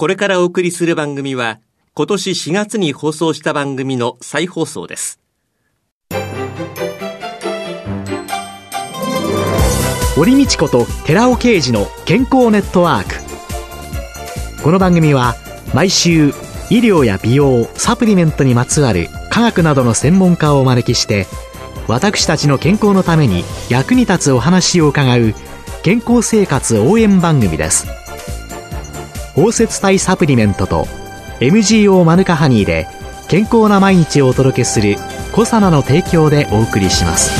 これからお送りする番組は、今年4月に放送した番組の再放送です。堀道子と寺尾啓二の健康ネットワークこの番組は毎週医療や美容サプリメントにまつわる科学などの専門家をお招きして私たちの健康のために役に立つお話を伺う健康生活応援番組です包摂体サプリメントと MGO マヌカハニーで健康な毎日をお届けする「コサナの提供」でお送りします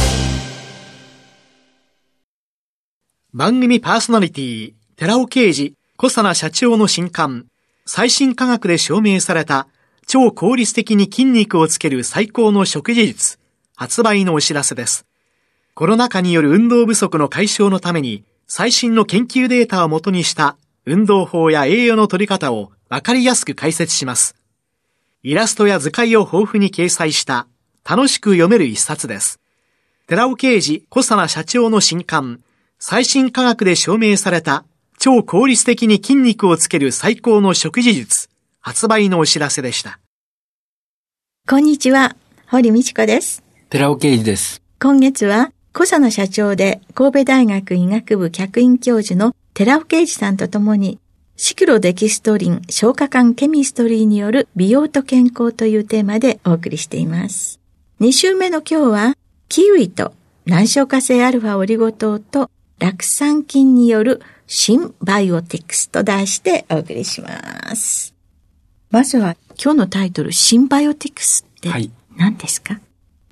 番組パーソナリティ寺尾啓二コサナ社長の新刊最新科学で証明された超効率的に筋肉をつける最高の食事術発売のお知らせです。コロナ禍による運動不足の解消のために最新の研究データをもとにした運動法や栄養の取り方をわかりやすく解説します。イラストや図解を豊富に掲載した楽しく読める一冊です。寺尾啓治小佐奈社長の新刊、最新科学で証明された超効率的に筋肉をつける最高の食事術、発売のお知らせでした。こんにちは、堀道子です。寺尾啓治です。今月は、小佐の社長で神戸大学医学部客員教授の寺尾啓治さんと共に、シクロデキストリン消化管ケミストリーによる美容と健康というテーマでお送りしています。2週目の今日は、キウイと難消化性アルファオリゴ糖と酪酸菌による新バイオティクスと題してお送りします。まずは今日のタイトル、新バイオティクスって何ですか、はい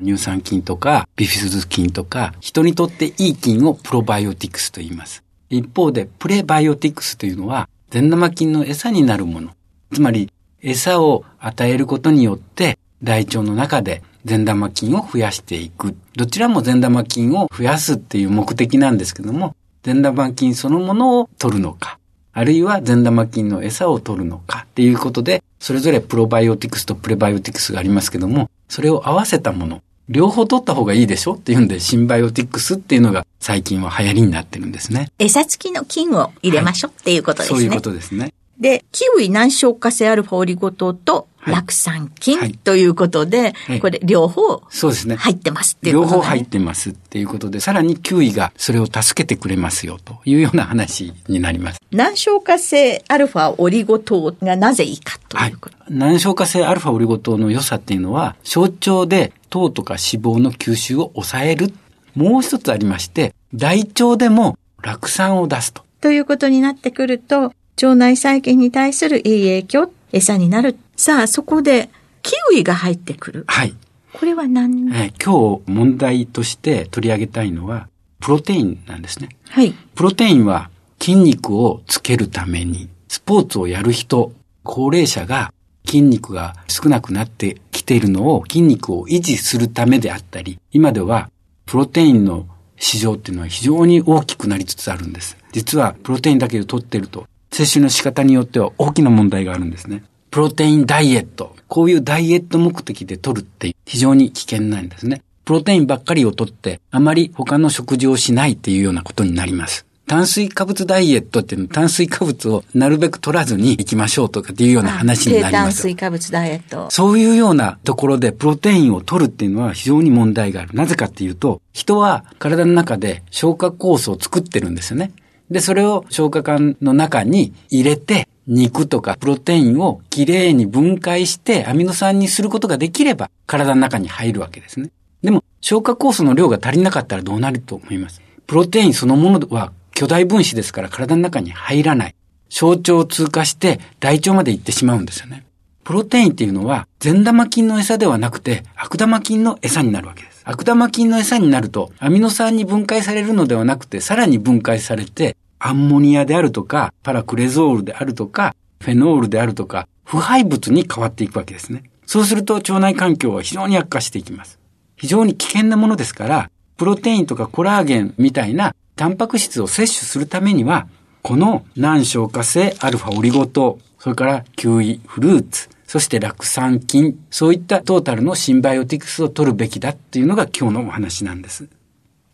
乳酸菌とかビフィズス菌とか人にとっていい菌をプロバイオティクスと言います。一方で、プレバイオティクスというのは、善玉菌の餌になるもの。つまり、餌を与えることによって、大腸の中で善玉菌を増やしていく。どちらも善玉菌を増やすっていう目的なんですけども、善玉菌そのものを取るのか、あるいは善玉菌の餌を取るのかっていうことで、それぞれプロバイオティクスとプレバイオティクスがありますけども、それを合わせたもの。両方取った方がいいでしょっていうんで、シンバイオティクスっていうのが最近は流行りになってるんですね。餌付きの菌を入れましょう、はい、っていうことですね。そういうことですね。で、キウイ難消化性アルファオリゴ糖と酪酸菌ということで、はい、これ両方そうですね。入ってますっていうこと、ね、両方入ってますっていうことで、さらにキウイがそれを助けてくれますよというような話になります。難消化性アルファオリゴ糖がなぜいいかということ、はい、難消化性アルファオリゴ糖の良さっていうのは、小腸で糖とか脂肪の吸収を抑える。もう一つありまして、大腸でも酪酸を出すと。ということになってくると、腸内細菌に対するいい影響、餌になる。さあ、そこで、キウイが入ってくる。はい。これは何、はい、今日問題として取り上げたいのは、プロテインなんですね。はい。プロテインは筋肉をつけるために、スポーツをやる人、高齢者が筋肉が少なくなってきているのを筋肉を維持するためであったり、今ではプロテインの市場っていうのは非常に大きくなりつつあるんです。実はプロテインだけで取ってると摂取の仕方によっては大きな問題があるんですね。プロテインダイエット。こういうダイエット目的で取るって非常に危険なんですね。プロテインばっかりを取って、あまり他の食事をしないっていうようなことになります。炭水化物ダイエットっていうの炭水化物をなるべく取らずに行きましょうとかっていうような話になります。炭水化物ダイエット。そういうようなところでプロテインを取るっていうのは非常に問題がある。なぜかっていうと、人は体の中で消化酵素を作ってるんですよね。で、それを消化管の中に入れて、肉とかプロテインをきれいに分解してアミノ酸にすることができれば体の中に入るわけですね。でも消化酵素の量が足りなかったらどうなると思います？プロテインそのものは巨大分子ですから体の中に入らない。小腸を通過して大腸まで行ってしまうんですよね。プロテインっていうのは善玉菌の餌ではなくて悪玉菌の餌になるわけです。悪玉菌の餌になるとアミノ酸に分解されるのではなくてさらに分解されてアンモニアであるとか、パラクレゾールであるとか、フェノールであるとか、腐敗物に変わっていくわけですね。そうすると腸内環境は非常に悪化していきます。非常に危険なものですから、プロテインとかコラーゲンみたいなタンパク質を摂取するためには、この難消化性アルファオリゴ糖、それからキウイ、フルーツ、そして酪酸菌、そういったトータルのシンバイオティクスを取るべきだっていうのが今日のお話なんです。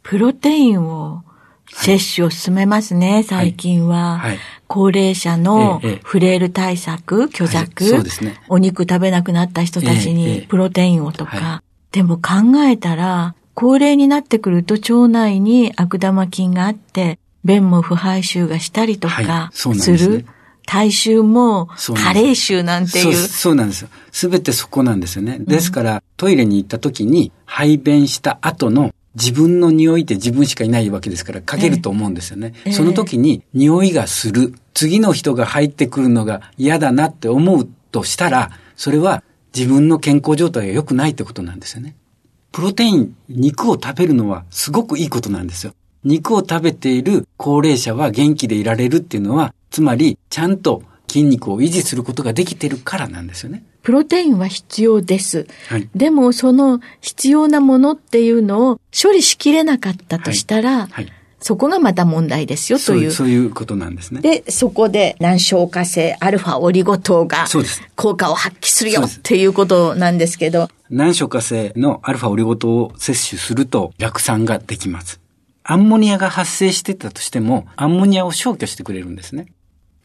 プロテインを接種を進めますね、最近は。はいはい高齢者のフレイル対策、虚弱、はいそうですねお肉食べなくなった人たちにえプロテインをとか。はでも考えたら、高齢になってくると腸内に悪玉菌があって、便も腐敗臭がしたりとはかする。体臭も加齢臭なんていう。そうなんですよ。すべてそこなんですよね。ですから、トイレに行った時に、排便した後の自分の匂いって自分しかいないわけですから、かけると思うんですよね。ええその時に、匂いがする。次の人が入ってくるのが嫌だなって思うとしたら、それは自分の健康状態が良くないってことなんですよね。プロテイン、肉を食べるのはすごくいいことなんですよ。肉を食べている高齢者は元気でいられるっていうのは、つまり、ちゃんと筋肉を維持することができているからなんですよね。プロテインは必要です。はい。でもその必要なものっていうのを処理しきれなかったとしたら、はい。そこがまた問題ですよという。そうそういうことなんですね。で、そこで難消化性アルファオリゴ糖が効果を発揮するよっていうことなんですけど、難消化性のアルファオリゴ糖を摂取すると酪酸ができます。アンモニアが発生してたとしても、アンモニアを消去してくれるんですね。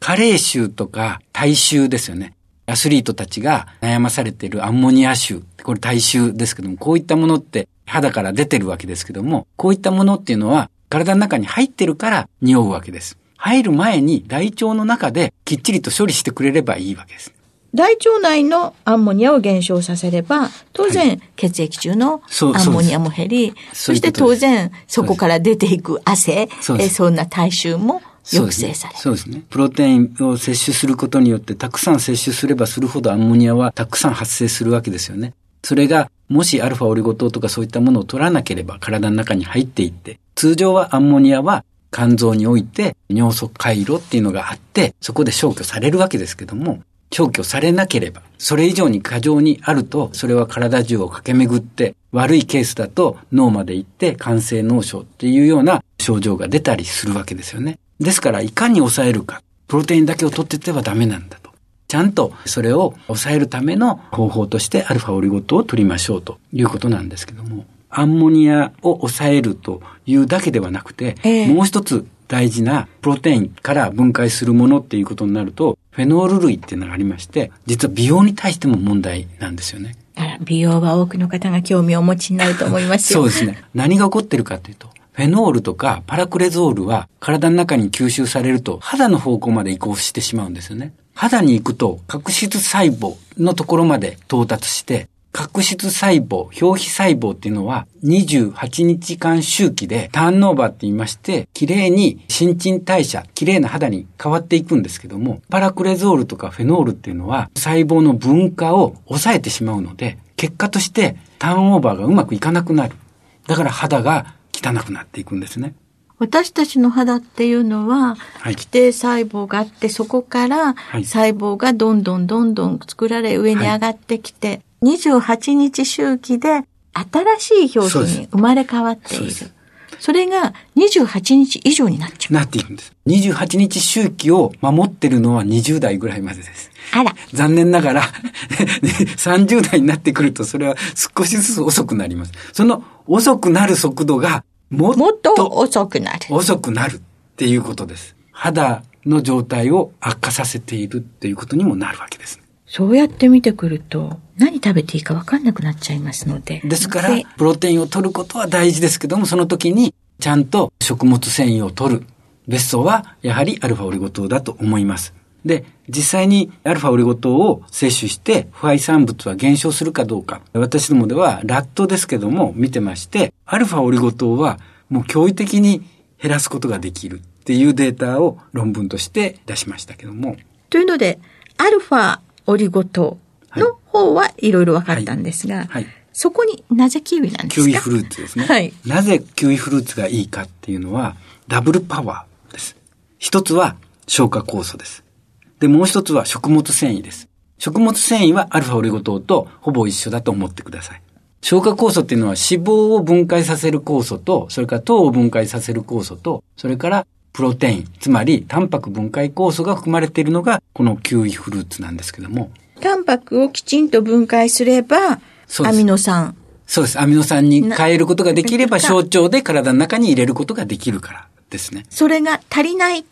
加齢臭とか体臭ですよね。アスリートたちが悩まされているアンモニア臭。これ体臭ですけども、こういったものって肌から出てるわけですけども、こういったものっていうのは体の中に入ってるから匂うわけです。入る前に大腸の中できっちりと処理してくれればいいわけです。大腸内のアンモニアを減少させれば、当然血液中のアンモニアも減り、そうそして当然そこから出ていく汗、そんな体臭も抑制される。そうですね。プロテインを摂取することによって、たくさん摂取すればするほどアンモニアはたくさん発生するわけですよね。それが、もしアルファオリゴ糖とかそういったものを取らなければ体の中に入っていって、通常はアンモニアは肝臓において尿素回路っていうのがあって、そこで消去されるわけですけども、消去されなければ、それ以上に過剰にあると、それは体中を駆け巡って、悪いケースだと脳まで行って肝性脳症っていうような症状が出たりするわけですよね。ですから、いかに抑えるか、プロテインだけを取っていってはダメなんだと。ちゃんとそれを抑えるための方法としてアルファオリゴ糖を取りましょうということなんですけども、アンモニアを抑えるというだけではなくて、ええもう一つ大事なプロテインから分解するものっていうことになると、フェノール類っていうのがありまして、実は美容に対しても問題なんですよね。美容は多くの方が興味をお持ちになると思いますよ。そうですね。何が起こってるかというと、フェノールとかパラクレゾールは体の中に吸収されると肌の方向まで移行してしまうんですよね。肌に行くと角質細胞のところまで到達して、角質細胞、表皮細胞っていうのは28日間周期でターンオーバーって言いまして、綺麗に新陳代謝、綺麗な肌に変わっていくんですけども、パラクレゾールとかフェノールっていうのは細胞の分化を抑えてしまうので、結果としてターンオーバーがうまくいかなくなる。だから肌が汚くなっていくんですね。私たちの肌っていうのは、はい規定細胞があって、そこからはい細胞がどんどんどんどん作られ上に上がってきて、28日周期で新しい表皮に生まれ変わっている。そうですそれが28日以上になっちゃう。なっていくんです。28日周期を守ってるのは20代ぐらいまでです。あら。残念ながら、30代になってくるとそれは少しずつ遅くなります。その遅くなる速度がもっとと遅くなる。遅くなるっていうことです。肌の状態を悪化させているっていうことにもなるわけです。そうやって見てくると、何食べていいか分かんなくなっちゃいますので。ですからで、プロテインを取ることは大事ですけども、その時にちゃんと食物繊維を取る。ベストはやはりアルファオリゴ糖だと思います。で、実際にアルファオリゴ糖を摂取して腐敗産物は減少するかどうか。私どもではラットですけども見てまして、アルファオリゴ糖はもう驚異的に減らすことができるっていうデータを論文として出しましたけども。というので、アルファオリゴ糖の方はいろいろ分かったんですが、はいはいそこになぜキウイなんですか？キウイフルーツですね。はいなぜキウイフルーツがいいかっていうのは、ダブルパワーです。一つは消化酵素です。で、もう一つは食物繊維です。食物繊維はアルファオリゴ糖とほぼ一緒だと思ってください。消化酵素っていうのは脂肪を分解させる酵素と、それから糖を分解させる酵素と、それからプロテイン、つまりタンパク分解酵素が含まれているのがこのキウイフルーツなんですけども、タンパクをきちんと分解すれば、アミノ酸。そうです。アミノ酸に変えることができれば、な小腸で体の中に入れることができるからですね。それが足りないと、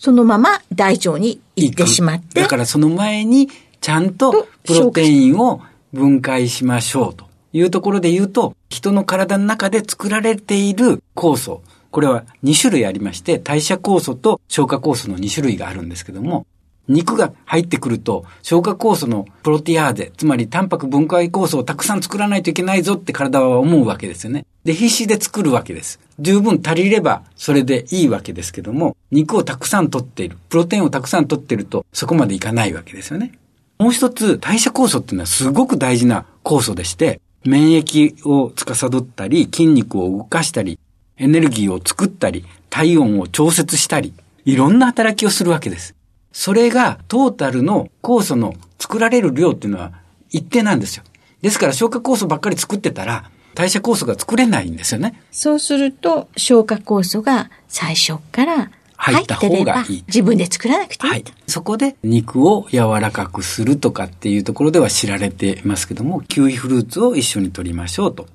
そのまま大腸に行ってしまって。だからその前に、ちゃんとプロテインを分解しましょうというところで言うと、人の体の中で作られている酵素、これは2種類ありまして、代謝酵素と消化酵素の2種類があるんですけども、肉が入ってくると、消化酵素のプロティアーゼ、つまりタンパク分解酵素をたくさん作らないといけないぞって体は思うわけですよね。で、必死で作るわけです。十分足りればそれでいいわけですけども、肉をたくさん取っている、プロテインをたくさん取っていると、そこまでいかないわけですよね。もう一つ、代謝酵素っていうのはすごく大事な酵素でして、免疫を司ったり、筋肉を動かしたり、エネルギーを作ったり、体温を調節したり、いろんな働きをするわけです。それがトータルの酵素の作られる量っていうのは一定なんですよ。ですから消化酵素ばっかり作ってたら、代謝酵素が作れないんですよね。そうすると、消化酵素が最初から入入ったってれば方がいい、自分で作らなくていはいいと。。そこで肉を柔らかくするとかっていうところでは知られていますけども、キウイフルーツを一緒に取りましょうと。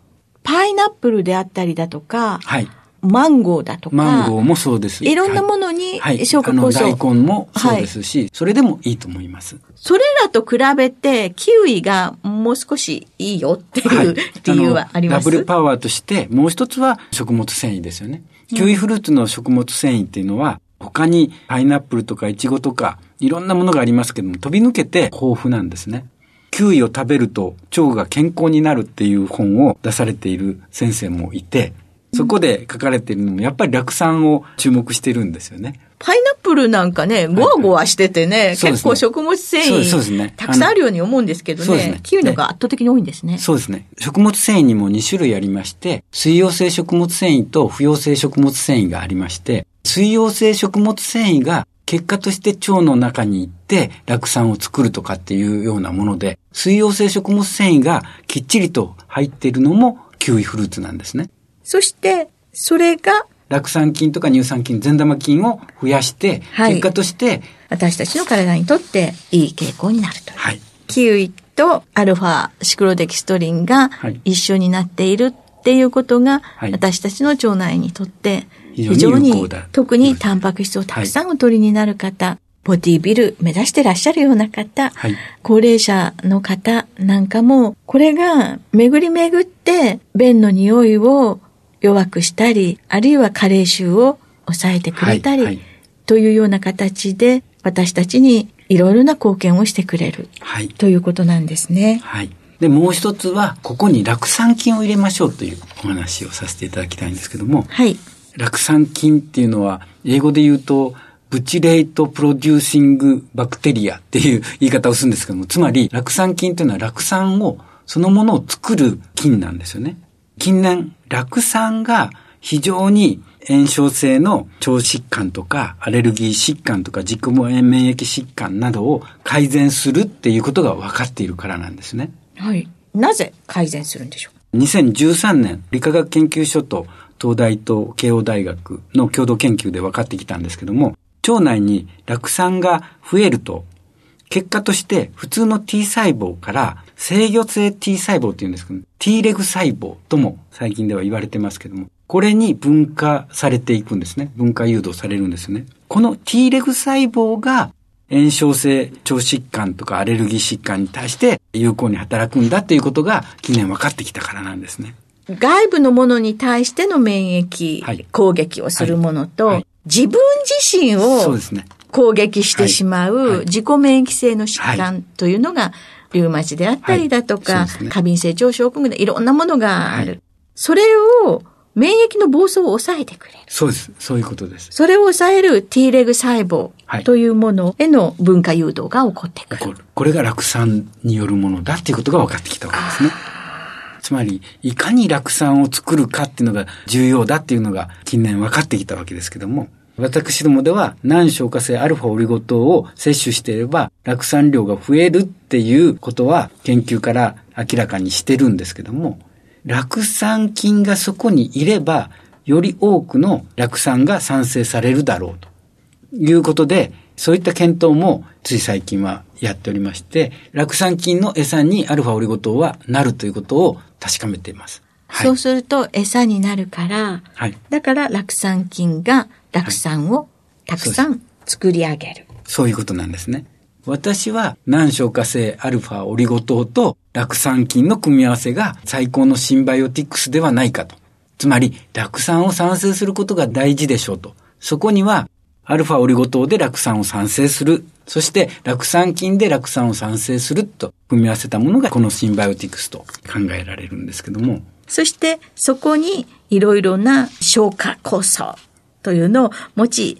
パイナップルであったりだとか、はい。マンゴーだとか、マンゴーもそうです。いろんなものにはい。消化酵素あの大根もそうですし、それでもいいと思います。それらと比べて、キウイがもう少しいいよっていう理由はあります、のダブルパワーとして、もう一つは食物繊維ですよね。キウイフルーツの食物繊維っていうのは、他にパイナップルとかイチゴとか、いろんなものがありますけども、飛び抜けて豊富なんですね。キウイを食べると腸が健康になるっていう本を出されている先生もいて、そこで書かれているのも、やっぱり酪酸を注目してるんですよね。パイナップルなんかね、ゴワゴワしててね、そうですね結構食物繊そうですそうですね維、たくさんあるように思うんですけどねね、キウイのが圧倒的に多いんですね。そうですね。食物繊維にも2種類ありまして、水溶性食物繊維と不溶性食物繊維がありまして、水溶性食物繊維が結果として腸の中に行って酪酸を作るとかっていうようなもので、水溶性食物繊維がきっちりと入っているのもキウイフルーツなんですね。そして、それが酪酸菌とか乳酸菌、善玉菌を増やして、はい結果として、私たちの体にとっていい傾向になると。はい。キウイとアルファシクロデキストリンがはい一緒になっているっていうことが、はい私たちの腸内にとって非非常に特にタンパク質をたくさんお取りになる方、ボディビル目指してらっしゃるような方、はい。高齢者の方なんかも、これが巡り巡って便の匂いを弱くしたり、あるいは加齢臭を抑えてくれたり、はいはいというような形で私たちにいろいろな貢献をしてくれるはい。ということなんですね。はい。で、もう一つは、ここに酪酸菌を入れましょうというお話をさせていただきたいんですけども、はい。酪酸菌っていうのは、英語で言うと、ブチレイトプロデューシングバクテリアっていう言い方をするんですけども、つまり、酪酸菌っていうのは酪酸を、そのものを作る菌なんですよね。近年、酪酸が非常に炎症性の腸疾患とか、アレルギー疾患とか、自己免疫疾患などを改善するっていうことが分かっているからなんですね。はい。なぜ改善するんでしょう？2013年、理化学研究所と東大と慶応大学の共同研究で分かってきたんですけども、腸内に酪酸が増えると、結果として普通の T 細胞から制御性 T 細胞っていうんですけど、T レグ細胞とも最近では言われてますけども、これに分化されていくんですね。分化誘導されるんですね。この T レグ細胞が炎症性腸疾患とかアレルギー疾患に対して有効に働くんだということが近年分かってきたからなんですね。外部のものに対しての免疫、はい攻撃をするものと、はいはい自分自身を。攻撃してしまう自己免疫性の疾患というのが、リウマチであったりだとか、過敏性腸症候群でいろんなものがある。はいそれを、免疫の暴走を抑えてくれる。そうです。そういうことです。それを抑える T レグ細胞はいというものへの分化誘導が起こってくる。これこれが酪酸によるものだっていうことが分かってきたわけですね。つまり、いかに酪酸を作るかっていうのが重要だっていうのが近年分かってきたわけですけども、私どもでは難消化性アルファオリゴ糖を摂取していれば酪酸量が増えるっていうことは研究から明らかにしてるんですけども、酪酸菌がそこにいれば、より多くの酪酸が産生されるだろうと。いうことで、そういった検討もつい最近はやっておりまして、酪酸菌の餌にアルファオリゴ糖はなるということを確かめています。はいそうすると餌になるから、はい。だから酪酸菌が酪酸をたくさん作り上げる。そういうことなんですね。私は難消化性アルファオリゴ糖と酪酸菌の組み合わせが最高のシンバイオティクスではないかと。つまり、酪酸を産生することが大事でしょうと。そこには、アルファオリゴ糖で酪酸を産生する。そして、酪酸菌で酪酸を産生すると組み合わせたものがこのシンバイオティクスと考えられるんですけども。そしてそこにいろいろな消化酵素というのを持ち、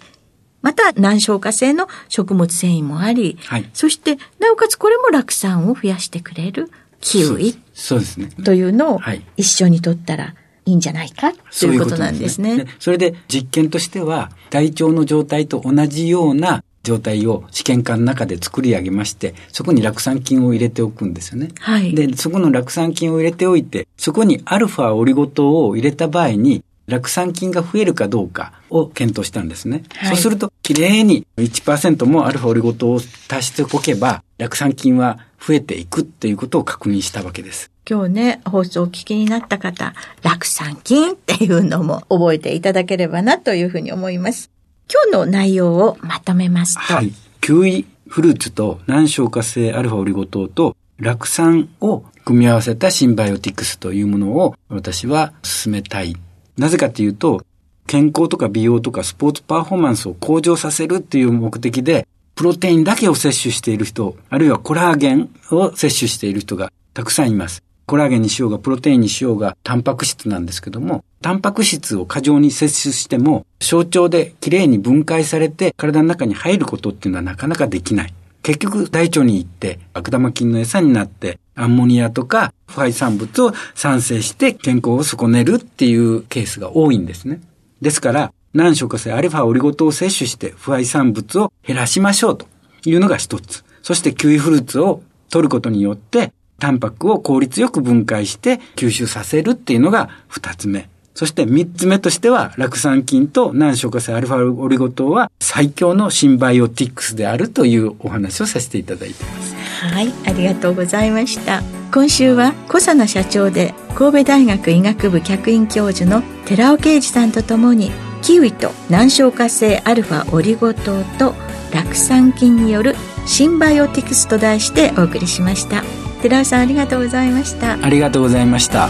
また難消化性の食物繊維もあり、はいそしてなおかつこれも酪酸を増やしてくれるキウイそうですね。というのをはい一緒に取ったらいいんじゃないかということなんですね。でそれで実験としては、体調の状態と同じような状態を試験管の中で作り上げまして、そこに酪酸菌を入れておくんですよね。はい。で、そこの酪酸菌を入れておいて、そこにアルファオリゴ糖を入れた場合に、酪酸菌が増えるかどうかを検討したんですね。はいそうすると、きれいに1%もアルファオリゴ糖を足しておけば、酪酸菌は増えていくっていうことを確認したわけです。今日ね、放送をお聞きになった方、酪酸菌っていうのも覚えていただければなというふうに思います。今日の内容をまとめますと、はい。キウイフルーツと難消化性アルファオリゴ糖と酪酸を組み合わせたシンバイオティクスというものを私は進めたい。なぜかというと、健康とか美容とかスポーツパフォーマンスを向上させるっていう目的で、プロテインだけを摂取している人、あるいはコラーゲンを摂取している人がたくさんいます。コラーゲンにしようが、プロテインにしようが、タンパク質なんですけども、タンパク質を過剰に摂取しても、小腸できれいに分解されて体の中に入ることっていうのはなかなかできない。結局大腸に行って悪玉菌の餌になってアンモニアとか腐敗産物を産生して健康を損ねるっていうケースが多いんですね。ですから難消化性アルファオリゴ糖を摂取して腐敗産物を減らしましょうというのが一つ。そしてキウイフルーツを取ることによってタンパクを効率よく分解して吸収させるっていうのが二つ目。そして三つ目としては、酪酸菌と難消化性アルファオリゴ糖は最強のシンバイオティクスであるというお話をさせていただいています。はい、ありがとうございました。今週は小佐奈社長で神戸大学医学部客員教授の寺尾啓二さんとともにキウイと難消化性アルファオリゴ糖と酪酸菌によるシンバイオティクスと題してお送りしました。寺尾さんありがとうございました。ありがとうございました。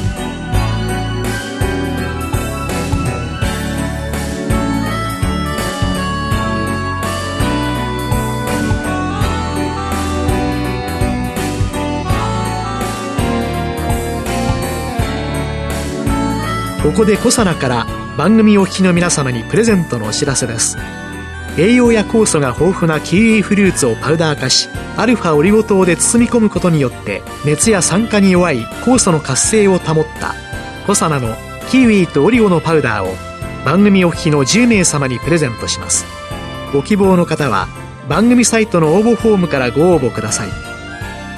ここでコサナから番組お聞きの皆様にプレゼントのお知らせです栄養や酵素が豊富なキウイフルーツをパウダー化しアルファオリゴ糖で包み込むことによって熱や酸化に弱い酵素の活性を保った。コサナのキウイとオリゴのパウダーを番組お聞きの10名様にプレゼントします。ご希望の方は番組サイトの応募フォームからご応募ください。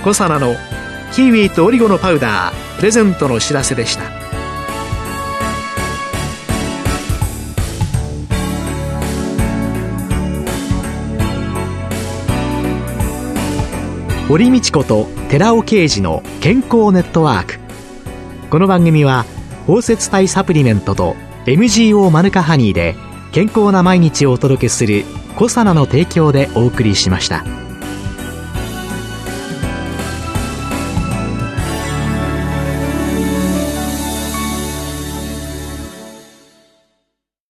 コサナのキウイとオリゴのパウダープレゼントのお知らせでした。堀道子と寺尾啓二の健康ネットワークこの番組は包摂体サプリメントと MGO マヌカハニーで健康な毎日をお届けするコサナの提供でお送りしました。